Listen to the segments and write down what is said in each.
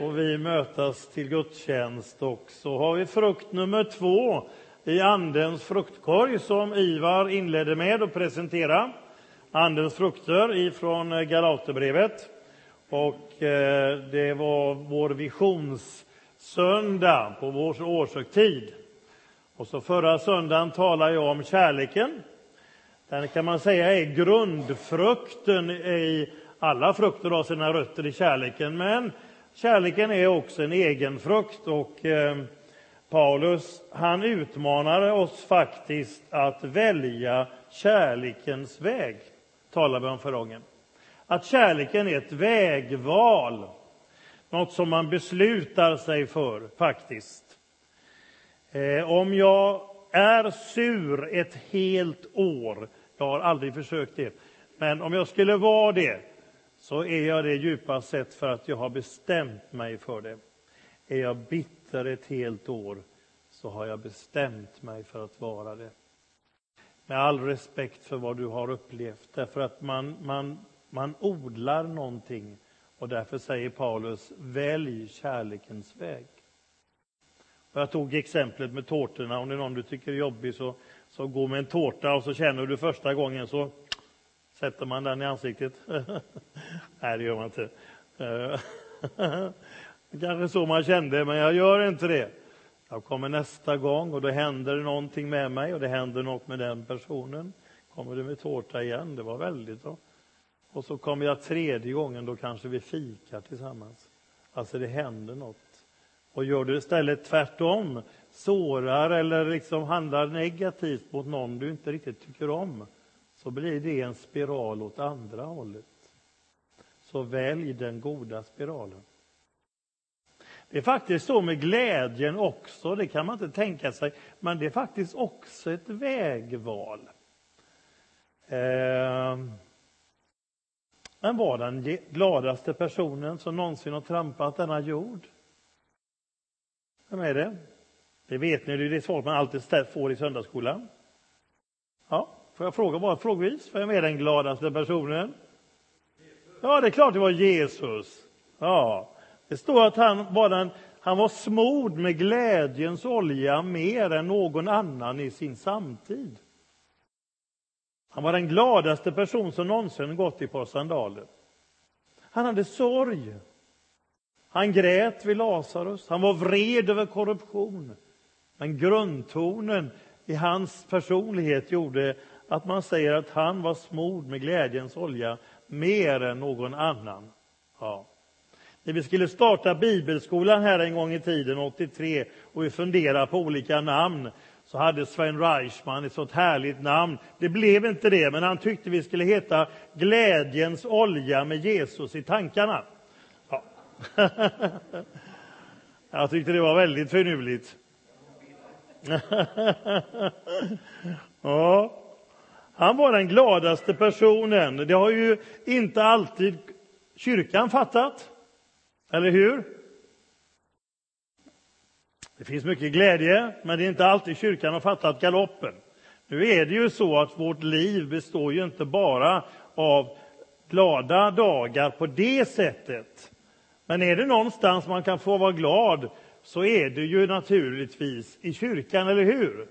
och vi mötas till gudstjänst och så har vi frukt nummer två i Andens fruktkorg som Ivar inledde med att presentera. Andens frukter ifrån Galaterbrevet. Och eh, det var vår visionssöndag på vår årshögtid. Och så förra söndagen talade jag om kärleken. Den kan man säga är grundfrukten i alla frukter har sina rötter i kärleken, men kärleken är också en egen frukt. Och eh, Paulus han utmanade oss faktiskt att välja kärlekens väg, talar vi om förra gången. Att kärleken är ett vägval, något som man beslutar sig för, faktiskt. Eh, om jag är sur ett helt år, jag har aldrig försökt det, men om jag skulle vara det, så är jag det djupast sett för att jag har bestämt mig för det. Är jag bitter ett helt år, så har jag bestämt mig för att vara det. Med all respekt för vad du har upplevt, därför att man, man, man odlar någonting. Och därför säger Paulus, välj kärlekens väg. Och jag tog exemplet med tårtorna. Om det är någon du tycker är jobbig, så, så gå med en tårta och så känner du första gången så sätter man den i ansiktet. Nej, det gör man inte. Eh, kanske så man kände, men jag gör inte det. Jag kommer nästa gång och då händer det någonting med mig och det händer något med den personen. Kommer du med tårta igen, det var väldigt bra. Och så kommer jag tredje gången, då kanske vi fikar tillsammans. Alltså det händer något. Och gör du istället tvärtom, sårar eller liksom handlar negativt mot någon du inte riktigt tycker om, så blir det en spiral åt andra hållet. Så välj den goda spiralen. Det är faktiskt så med glädjen också, det kan man inte tänka sig, men det är faktiskt också ett vägval. Eh, men var den gladaste personen som någonsin har trampat denna jord? Vem är det? Det vet ni, det är det svaret man alltid får i söndagsskolan. Ja, får jag fråga bara frågvis, vem är den gladaste personen? Ja, det är klart det var Jesus. Ja, det står att han var, den, han var smord med glädjens olja mer än någon annan i sin samtid. Han var den gladaste person som någonsin gått i par sandaler. Han hade sorg. Han grät vid Lazarus. Han var vred över korruption. Men grundtonen i hans personlighet gjorde att man säger att han var smord med glädjens olja mer än någon annan. Ja. När vi skulle starta bibelskolan här en gång i tiden, 83, och vi funderade på olika namn, så hade Sven Reichman ett sånt härligt namn. Det blev inte det, men han tyckte vi skulle heta Glädjens olja med Jesus i tankarna. Ja. Jag tyckte det var väldigt finurligt. ja. Han var den gladaste personen. Det har ju inte alltid kyrkan fattat. Eller hur? Det finns mycket glädje, men det är inte alltid kyrkan har fattat galoppen. Nu är det ju så att vårt liv består ju inte bara av glada dagar på det sättet. Men är det någonstans man kan få vara glad så är det ju naturligtvis i kyrkan, eller hur?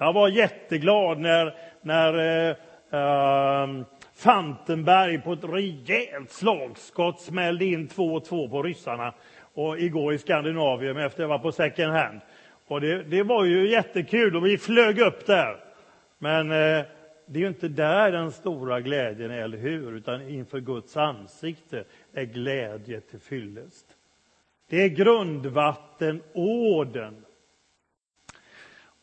Jag var jätteglad när, när eh, eh, Fantenberg på ett rejält slagskott smällde in 2-2 på ryssarna och igår i Skandinavien efter att jag var på second hand. Och det, det var ju jättekul och vi flög upp där. Men eh, det är ju inte där den stora glädjen är, eller hur? Utan inför Guds ansikte är glädje till fyllest. Det är grundvattenorden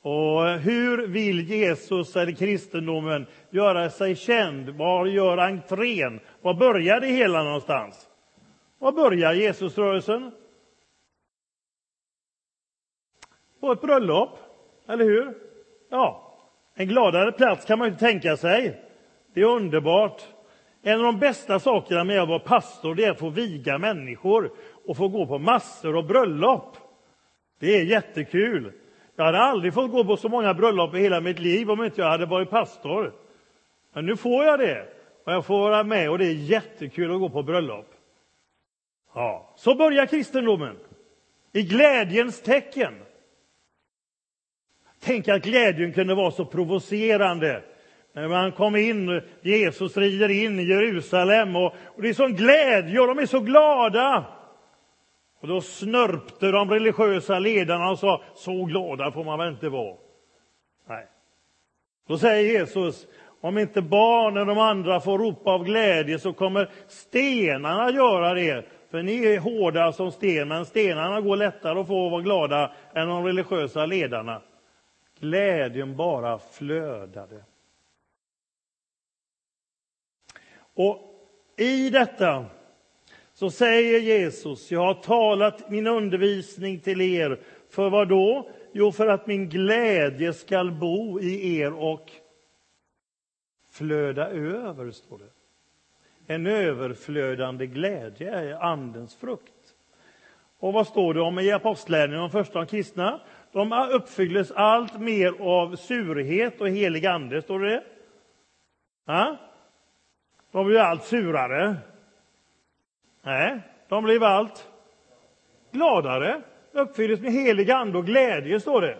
och hur vill Jesus eller kristendomen göra sig känd? Var gör entrén? Var börjar det hela någonstans? Var börjar Jesusrörelsen? På ett bröllop, eller hur? Ja, en gladare plats kan man inte tänka sig. Det är underbart. En av de bästa sakerna med att vara pastor det är att få viga människor och få gå på massor av bröllop. Det är jättekul. Jag hade aldrig fått gå på så många bröllop i hela mitt liv om inte jag hade varit pastor. Men nu får jag det. Och jag får vara med och det är jättekul att gå på bröllop. Ja, så börjar kristendomen. I glädjens tecken. Tänk att glädjen kunde vara så provocerande. När man kom in, Jesus rider in i Jerusalem och, och det är sån glädje och de är så glada. Och då snörpte de religiösa ledarna och sa, så glada får man väl inte vara. Nej. Då säger Jesus, om inte barnen och de andra får ropa av glädje så kommer stenarna göra det. För ni är hårda som sten, men stenarna går lättare att få vara glada än de religiösa ledarna. Glädjen bara flödade. Och i detta så säger Jesus, jag har talat min undervisning till er, för vad då? Jo, för att min glädje skall bo i er och flöda över, står det. En överflödande glädje är Andens frukt. Och vad står det om i Apostlagärningarna, de första kristna? De uppfylldes allt mer av surhet och helig ande, står det det? De blev allt surare. Nej, de blev allt gladare. Uppfylldes med helig ande och glädje, står det.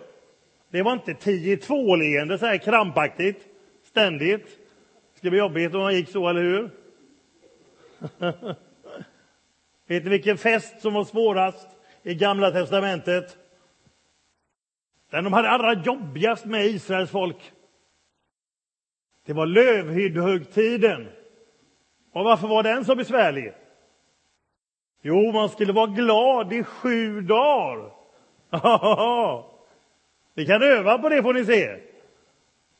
Det var inte 10-2-leende så här krampaktigt, ständigt. Det skulle bli jobbigt om man gick så, eller hur? Vet ni vilken fest som var svårast i Gamla testamentet? Den de hade allra jobbigast med Israels folk. Det var lövhyddhögtiden. Och varför var den så besvärlig? Jo, man skulle vara glad i sju dagar. Vi kan öva på det får ni se.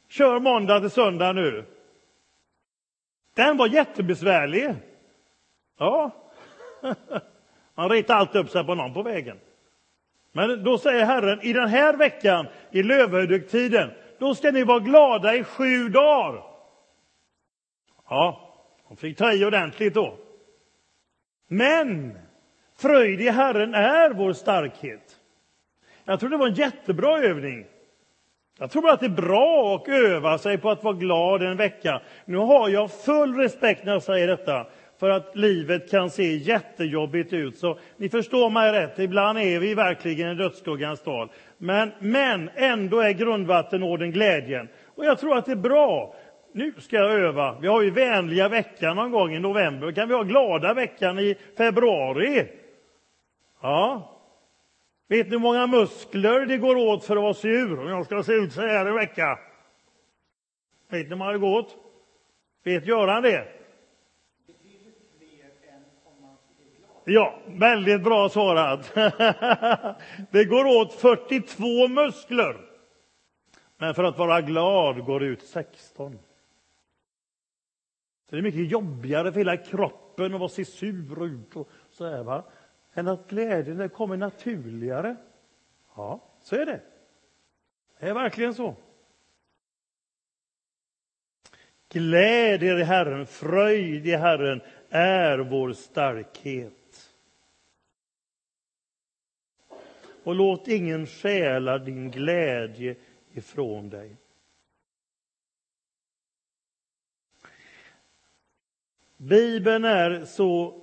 Kör måndag till söndag nu. Den var jättebesvärlig. Ja, man ritar alltid upp sig på någon på vägen. Men då säger Herren, i den här veckan, i lövhögtiden, då ska ni vara glada i sju dagar. Ja, de fick ta i ordentligt då. Men fröjd i Herren är vår starkhet. Jag tror det var en jättebra övning. Jag tror att det är bra att öva sig på att vara glad en vecka. Nu har jag full respekt när jag säger detta, för att livet kan se jättejobbigt ut. Så ni förstår mig rätt, ibland är vi verkligen i dödsskuggans dal. Men, men ändå är grundvattenorden glädjen. Och jag tror att det är bra. Nu ska jag öva. Vi har ju vänliga veckan någon gång i november. Kan vi ha glada veckan i februari? Ja, Vet ni hur många muskler det går åt för att vara sur? Om jag ska se ut så här en vecka. Vet ni hur många det går åt? Vet Göran det? Ja, väldigt bra svarat. det går åt 42 muskler. Men för att vara glad går det ut 16. Så det är mycket jobbigare för hela kroppen att vara se sur ut och så här, va? än att glädjen kommer naturligare. Ja, så är det. Det är verkligen så. Gläd er i Herren, fröjd i Herren är vår starkhet. Och låt ingen stjäla din glädje ifrån dig. Bibeln är så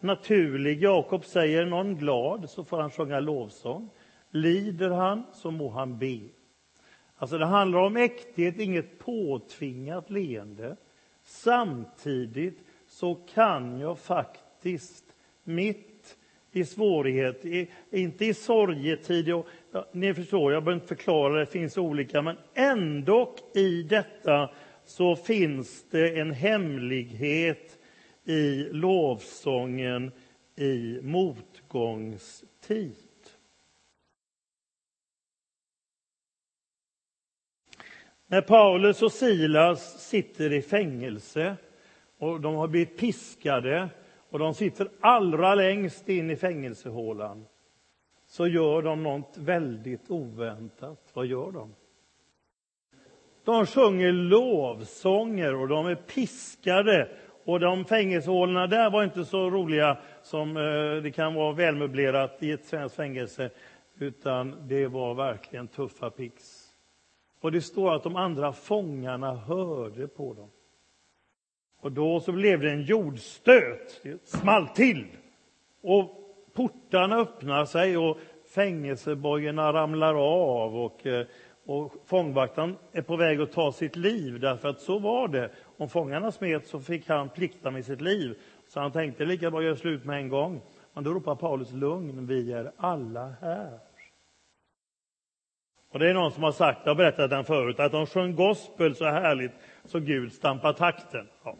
naturlig. Jakob säger någon glad så får han sjunga lovsång. Lider han så må han be. Alltså det handlar om äkthet, inget påtvingat leende. Samtidigt så kan jag faktiskt mitt i svårighet, inte i sorgetid, och, ja, ni förstår, jag behöver inte förklara, det finns olika, men ändå i detta så finns det en hemlighet i lovsången i motgångstid. När Paulus och Silas sitter i fängelse och de har blivit piskade och de sitter allra längst in i fängelsehålan så gör de något väldigt oväntat. Vad gör de? De sjunger lovsånger och de är piskade och de fängelsehålorna där var inte så roliga som eh, det kan vara välmöblerat i ett svenskt fängelse, utan det var verkligen tuffa pix. Och det står att de andra fångarna hörde på dem. Och då så blev det en jordstöt, det small till. Och portarna öppnar sig och fängelsebojorna ramlar av och, eh, och fångvaktaren är på väg att ta sitt liv, därför att så var det. Om fångarna smet så fick han plikta med sitt liv. Så han tänkte lika bra göra slut med en gång. Men då ropar Paulus lugn, vi är alla här. Och det är någon som har sagt, jag har berättat den förut, att de sjöng gospel så härligt så Gud stampar takten. Ja.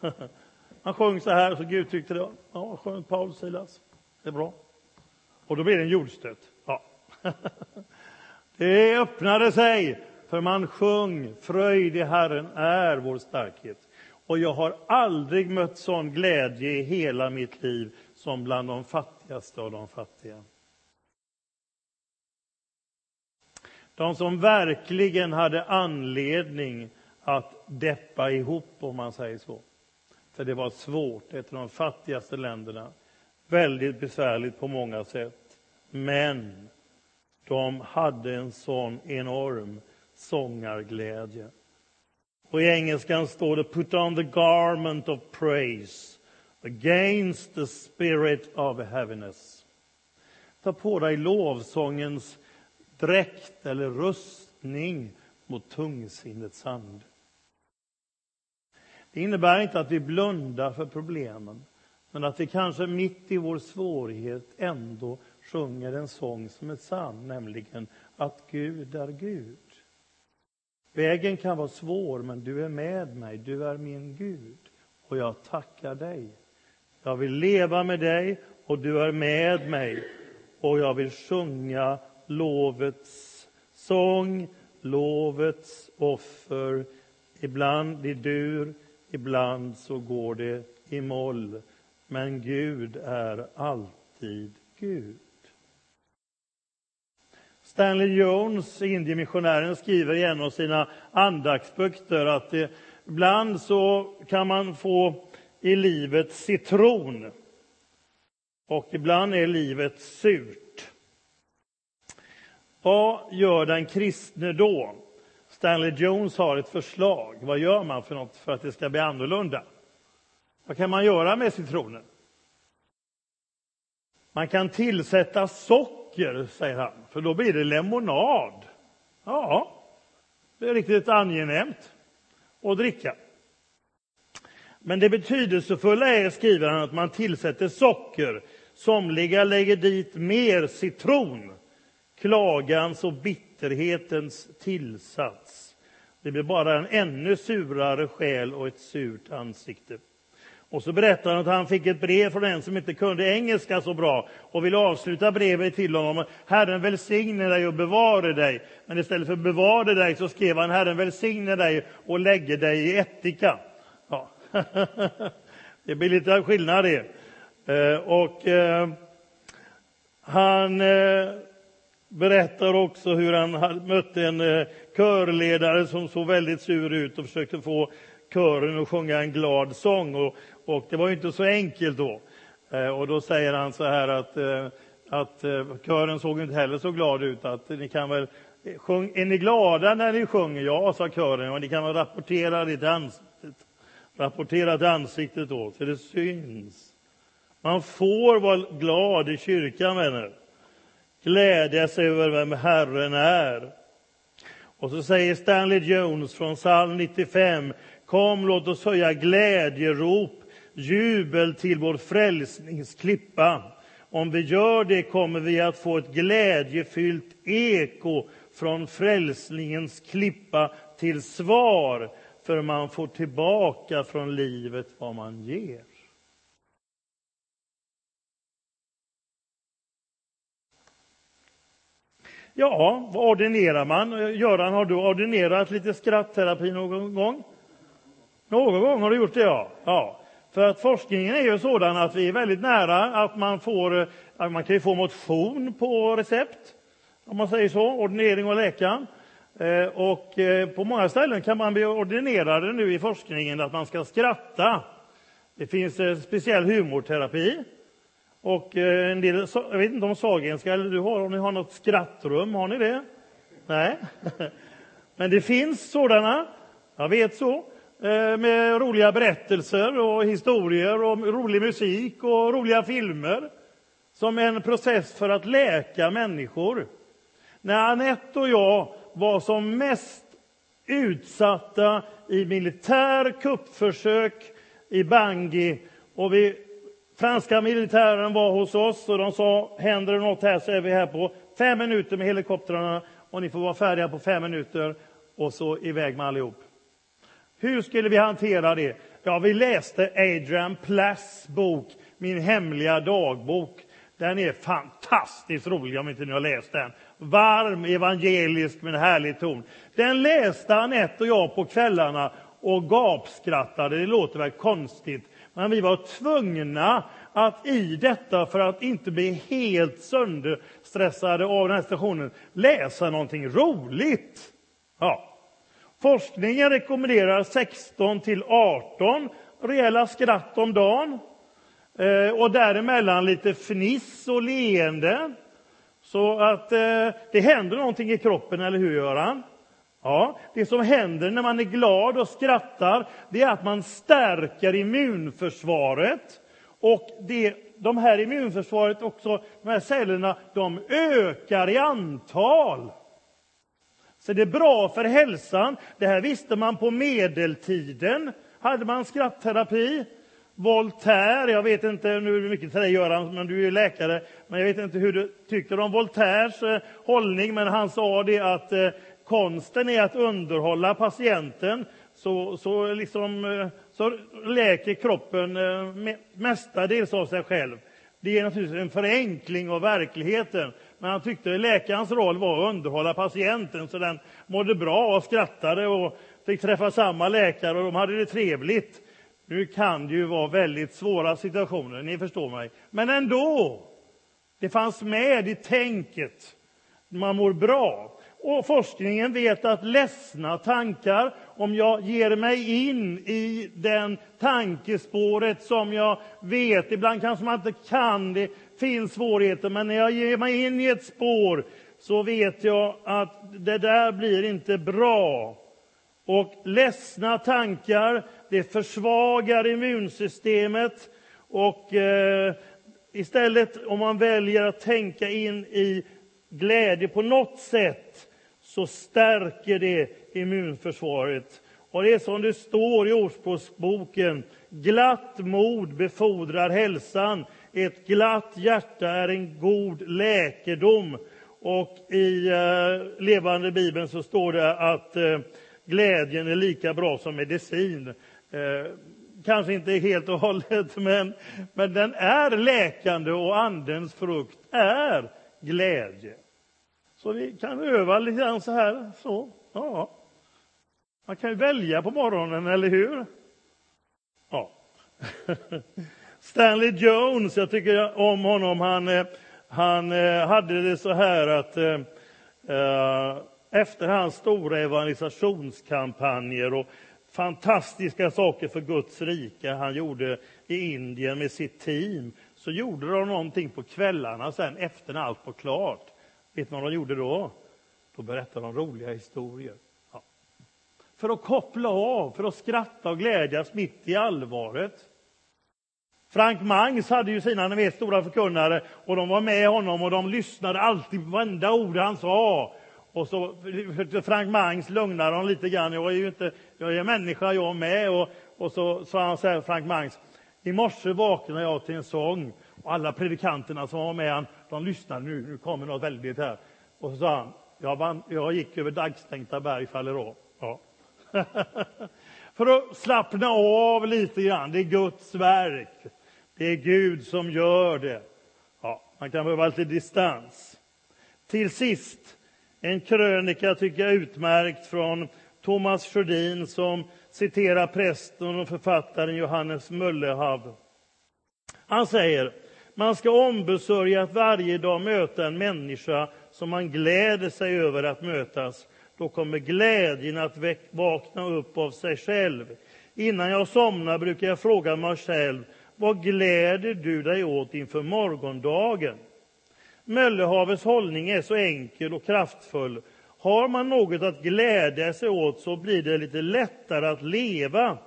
Han sjöng så här, så Gud tyckte det ja, skönt Paulus Silas, det är bra. Och då blir det en jordstöt. Ja. Det öppnade sig, för man sjöng fröjd i Herren är vår starkhet. Och jag har aldrig mött sån glädje i hela mitt liv som bland de fattigaste av de fattiga. De som verkligen hade anledning att deppa ihop, om man säger så. För det var svårt, ett av de fattigaste länderna. Väldigt besvärligt på många sätt. Men de hade en sån enorm sångarglädje. Och i engelskan står det Put on the garment of praise against the spirit of heaviness. Ta på dig lovsångens dräkt eller rustning mot tungsinnets ande. Det innebär inte att vi blundar för problemen, men att vi kanske mitt i vår svårighet ändå sjunger en sång som är sann, nämligen att Gud är Gud. Vägen kan vara svår, men du är med mig, du är min Gud, och jag tackar dig. Jag vill leva med dig, och du är med mig, och jag vill sjunga lovets sång, lovets offer. Ibland i dur, ibland så går det i moll. Men Gud är alltid Gud. Stanley Jones, indiemissionären, skriver i en av sina andaktsböcker att det, ibland så kan man få i livet citron och ibland är livet surt. Vad gör den kristne då? Stanley Jones har ett förslag. Vad gör man för något för att det ska bli annorlunda? Vad kan man göra med citronen? Man kan tillsätta socker, säger han, för då blir det lemonad. Ja, det är riktigt angenämt att dricka. Men det betydelsefulla är, skriver han, att man tillsätter socker. Somliga lägger dit mer citron klagans och bitterhetens tillsats. Det blir bara en ännu surare själ och ett surt ansikte. Och så berättar han att han fick ett brev från en som inte kunde engelska så bra och ville avsluta brevet till honom. Herren välsigne dig och bevare dig. Men istället för bevare dig så skrev han Herren välsigne dig och lägger dig i ättika. Ja. det blir lite skillnad det. Eh, och eh, han eh, berättar också hur han mötte en körledare som såg väldigt sur ut och försökte få kören att sjunga en glad sång. Och, och det var ju inte så enkelt då. Eh, och då säger han så här att, eh, att eh, kören såg inte heller så glad ut. Att ni kan väl, sjung, är ni glada när ni sjunger? Ja, sa kören. Och ni kan väl rapportera det till ansiktet. Rapportera till ansiktet då, så det syns. Man får vara glad i kyrkan, vänner glädja sig över vem Herren är. Och så säger Stanley Jones från psalm 95. Kom, låt oss höja glädjerop, jubel till vår frälsningsklippa. Om vi gör det kommer vi att få ett glädjefyllt eko från frälsningens klippa till svar, för man får tillbaka från livet vad man ger. Ja, vad ordinerar man? Göran, har du ordinerat lite skrattterapi någon gång? Någon gång har du gjort det, ja. ja. För att forskningen är ju sådan att vi är väldigt nära att man får, att man kan få motion på recept, om man säger så, ordinering och läkaren. Eh, och eh, på många ställen kan man bli ordinerade nu i forskningen att man ska skratta. Det finns eh, speciell humorterapi och en del, jag vet inte om Sahlgrenska eller du har, om ni har något skrattrum, har ni det? Nej. Men det finns sådana, jag vet så. Eh, med roliga berättelser och historier och rolig musik och roliga filmer som en process för att läka människor. När Anette och jag var som mest utsatta i militär kuppförsök i Bangui och vi, franska militären var hos oss och de sa händer det något här så är vi här på fem minuter med helikoptrarna och ni får vara färdiga på fem minuter och så iväg med allihop. Hur skulle vi hantera det? Ja, vi läste Adrian Plass bok Min hemliga dagbok. Den är fantastiskt rolig om inte ni har läst den. Varm, evangelisk med en härlig ton. Den läste Anette och jag på kvällarna och gapskrattade. Det låter väl konstigt, men vi var tvungna att i detta, för att inte bli helt sönderstressade av den här stationen, läsa någonting roligt. Ja. Forskningen rekommenderar 16 till 18 rejäla skratt om dagen. Eh, och däremellan lite fniss och leende. Så att eh, det händer någonting i kroppen, eller hur Göran? Ja, det som händer när man är glad och skrattar, det är att man stärker immunförsvaret. Och det, de här immunförsvaret också, de här cellerna, de ökar i antal. Så det är bra för hälsan. Det här visste man på medeltiden. Hade man skrattterapi. Voltaire, jag vet inte, nu är det mycket till dig Göran, men du är läkare, men jag vet inte hur du tycker om Voltaires eh, hållning, men han sa det att eh, konsten är att underhålla patienten, så, så, liksom, eh, så läker kroppen eh, mestadels av sig själv. Det är naturligtvis en förenkling av verkligheten, men han tyckte läkarens roll var att underhålla patienten, så den mådde bra och skrattade och fick träffa samma läkare och de hade det trevligt. Nu kan det ju vara väldigt svåra situationer, ni förstår mig. Men ändå, det fanns med i tänket. Man mår bra. Och forskningen vet att ledsna tankar, om jag ger mig in i den tankespåret som jag vet, ibland kanske man inte kan, det finns svårigheter, men när jag ger mig in i ett spår så vet jag att det där blir inte bra. Och ledsna tankar, det försvagar immunsystemet och eh, istället om man väljer att tänka in i glädje på något sätt så stärker det immunförsvaret. Och det är som det står i Ordspråksboken. Glatt mod befordrar hälsan. Ett glatt hjärta är en god läkedom. Och i eh, Levande Bibeln så står det att eh, glädjen är lika bra som medicin. Eh, kanske inte helt och hållet, men, men den är läkande och Andens frukt är glädje. Så vi kan öva lite grann så här. Så, ja. Man kan ju välja på morgonen, eller hur? Ja. Stanley Jones, jag tycker om honom. Han, eh, han eh, hade det så här att eh, eh, efter hans stora evangelisationskampanjer och fantastiska saker för Guds rike han gjorde i Indien med sitt team, så gjorde de någonting på kvällarna sen efter när allt var klart. Vet ni vad de gjorde då? Då berättade de roliga historier. Ja. För att koppla av, för att skratta och glädjas mitt i allvaret. Frank Mangs hade ju sina ni vet, stora förkunnare och de var med honom och de lyssnade alltid på varenda ord han sa. Och så försökte Frank Mangs lugna dem lite grann. Jag är ju inte, jag är människa jag med. Och, och så sa han så här, Frank Mangs. I morse vaknade jag till en sång och alla predikanterna som var med han, de lyssnade nu, nu kommer något väldigt här. Och så sa han, jag, vann, jag gick över dagstänkta berg faller av. Ja. För att slappna av lite grann, det är Guds verk. Det är Gud som gör det. Ja, man kan behöva lite distans. Till sist, en krönika tycker jag utmärkt från Thomas Sjödin som citerar prästen och författaren Johannes Möllehav. Han säger man ska ombesörja att varje dag möta en människa som man gläder sig över att mötas. Då kommer glädjen att vakna upp av sig själv. Innan jag somnar brukar jag fråga mig själv, vad gläder du dig åt inför morgondagen? Möllehavets hållning är så enkel och kraftfull. Har man något att glädja sig åt så blir det lite lättare att leva.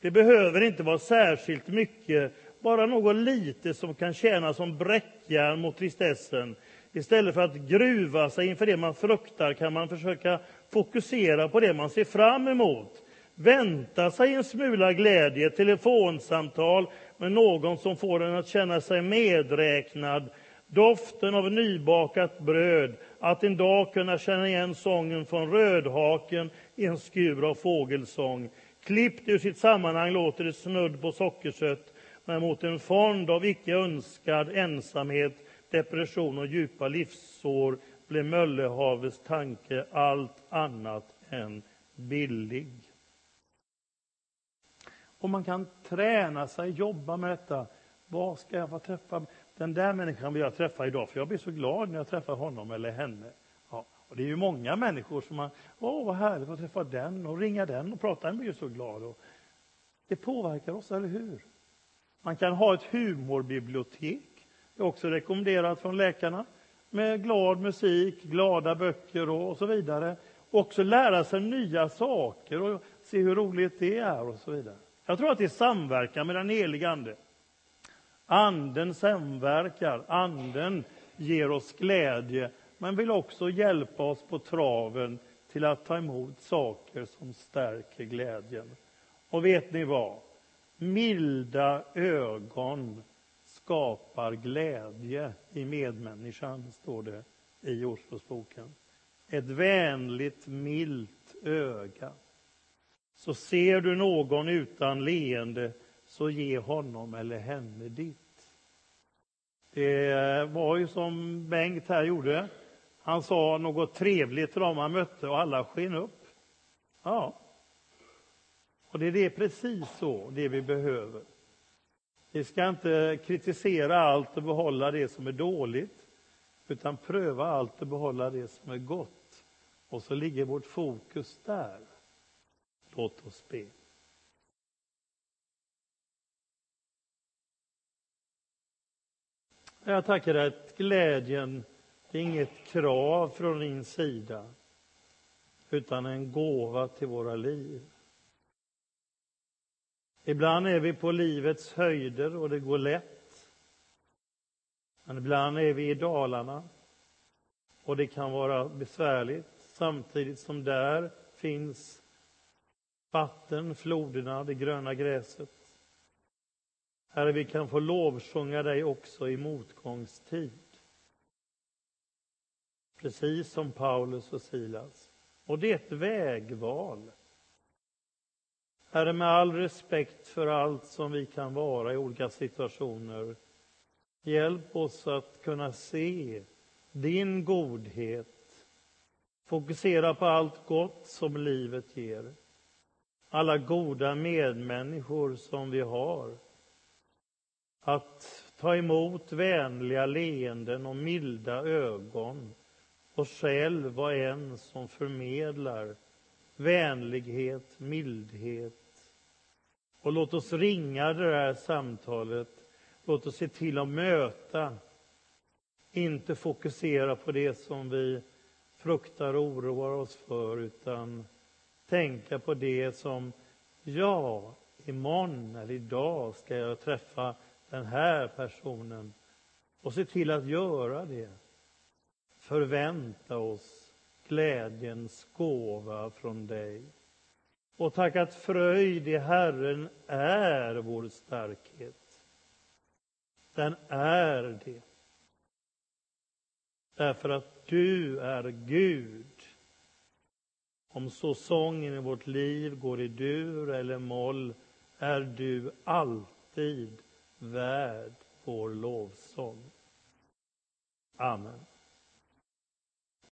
Det behöver inte vara särskilt mycket, bara något lite som kan tjäna som bräckjärn mot tristessen. Istället för att gruva sig inför det man fruktar kan man försöka fokusera på det man ser fram emot. Vänta sig en smula glädje, telefonsamtal med någon som får en att känna sig medräknad, doften av nybakat bröd, att en dag kunna känna igen sången från rödhaken i en skur av fågelsång. Klippt ur sitt sammanhang låter det snudd på sockersött, men mot en fond av icke önskad ensamhet, depression och djupa livssår blev Möllehavets tanke allt annat än billig. Och man kan träna sig, jobba med detta. Vad ska jag få träffa? Den där människan vill jag träffa idag, för jag blir så glad när jag träffar honom eller henne. Ja, och det är ju många människor som man, åh vad härligt att träffa den och ringa den och prata, den blir ju så glad. Och det påverkar oss, eller hur? Man kan ha ett humorbibliotek, det är också rekommenderat från läkarna, med glad musik, glada böcker och, och så vidare. Och också lära sig nya saker och se hur roligt det är och så vidare. Jag tror att det är samverkan med den helige Ande. Anden samverkar, anden ger oss glädje, men vill också hjälpa oss på traven till att ta emot saker som stärker glädjen. Och vet ni vad? Milda ögon skapar glädje i medmänniskan, står det i Ordspråksboken. Ett vänligt, milt öga. Så ser du någon utan leende, så ge honom eller henne ditt. Det var ju som Bengt här gjorde. Han sa något trevligt till dem han mötte och alla sken upp. Ja. Och det är precis så, det vi behöver. Vi ska inte kritisera allt och behålla det som är dåligt, utan pröva allt och behålla det som är gott. Och så ligger vårt fokus där. Låt oss be. Jag tackar dig att glädjen det är inget krav från din sida utan en gåva till våra liv. Ibland är vi på livets höjder och det går lätt. Men ibland är vi i dalarna och det kan vara besvärligt samtidigt som där finns vatten, floderna, det gröna gräset. Herre, vi kan få lovsjunga dig också i motgångstid. Precis som Paulus och Silas. Och det är ett vägval. Herre, med all respekt för allt som vi kan vara i olika situationer, hjälp oss att kunna se din godhet, fokusera på allt gott som livet ger, alla goda medmänniskor som vi har, att ta emot vänliga leenden och milda ögon och själv vara en som förmedlar vänlighet, mildhet. Och låt oss ringa det här samtalet. Låt oss se till att möta, inte fokusera på det som vi fruktar och oroar oss för, utan tänka på det som, ja, imorgon eller idag ska jag träffa den här personen och se till att göra det. Förvänta oss glädjens gåva från dig. Och tack att fröjd i Herren är vår starkhet. Den är det. Därför att du är Gud. Om så sången i vårt liv går i dur eller moll är du alltid värd vår lovsång. Amen.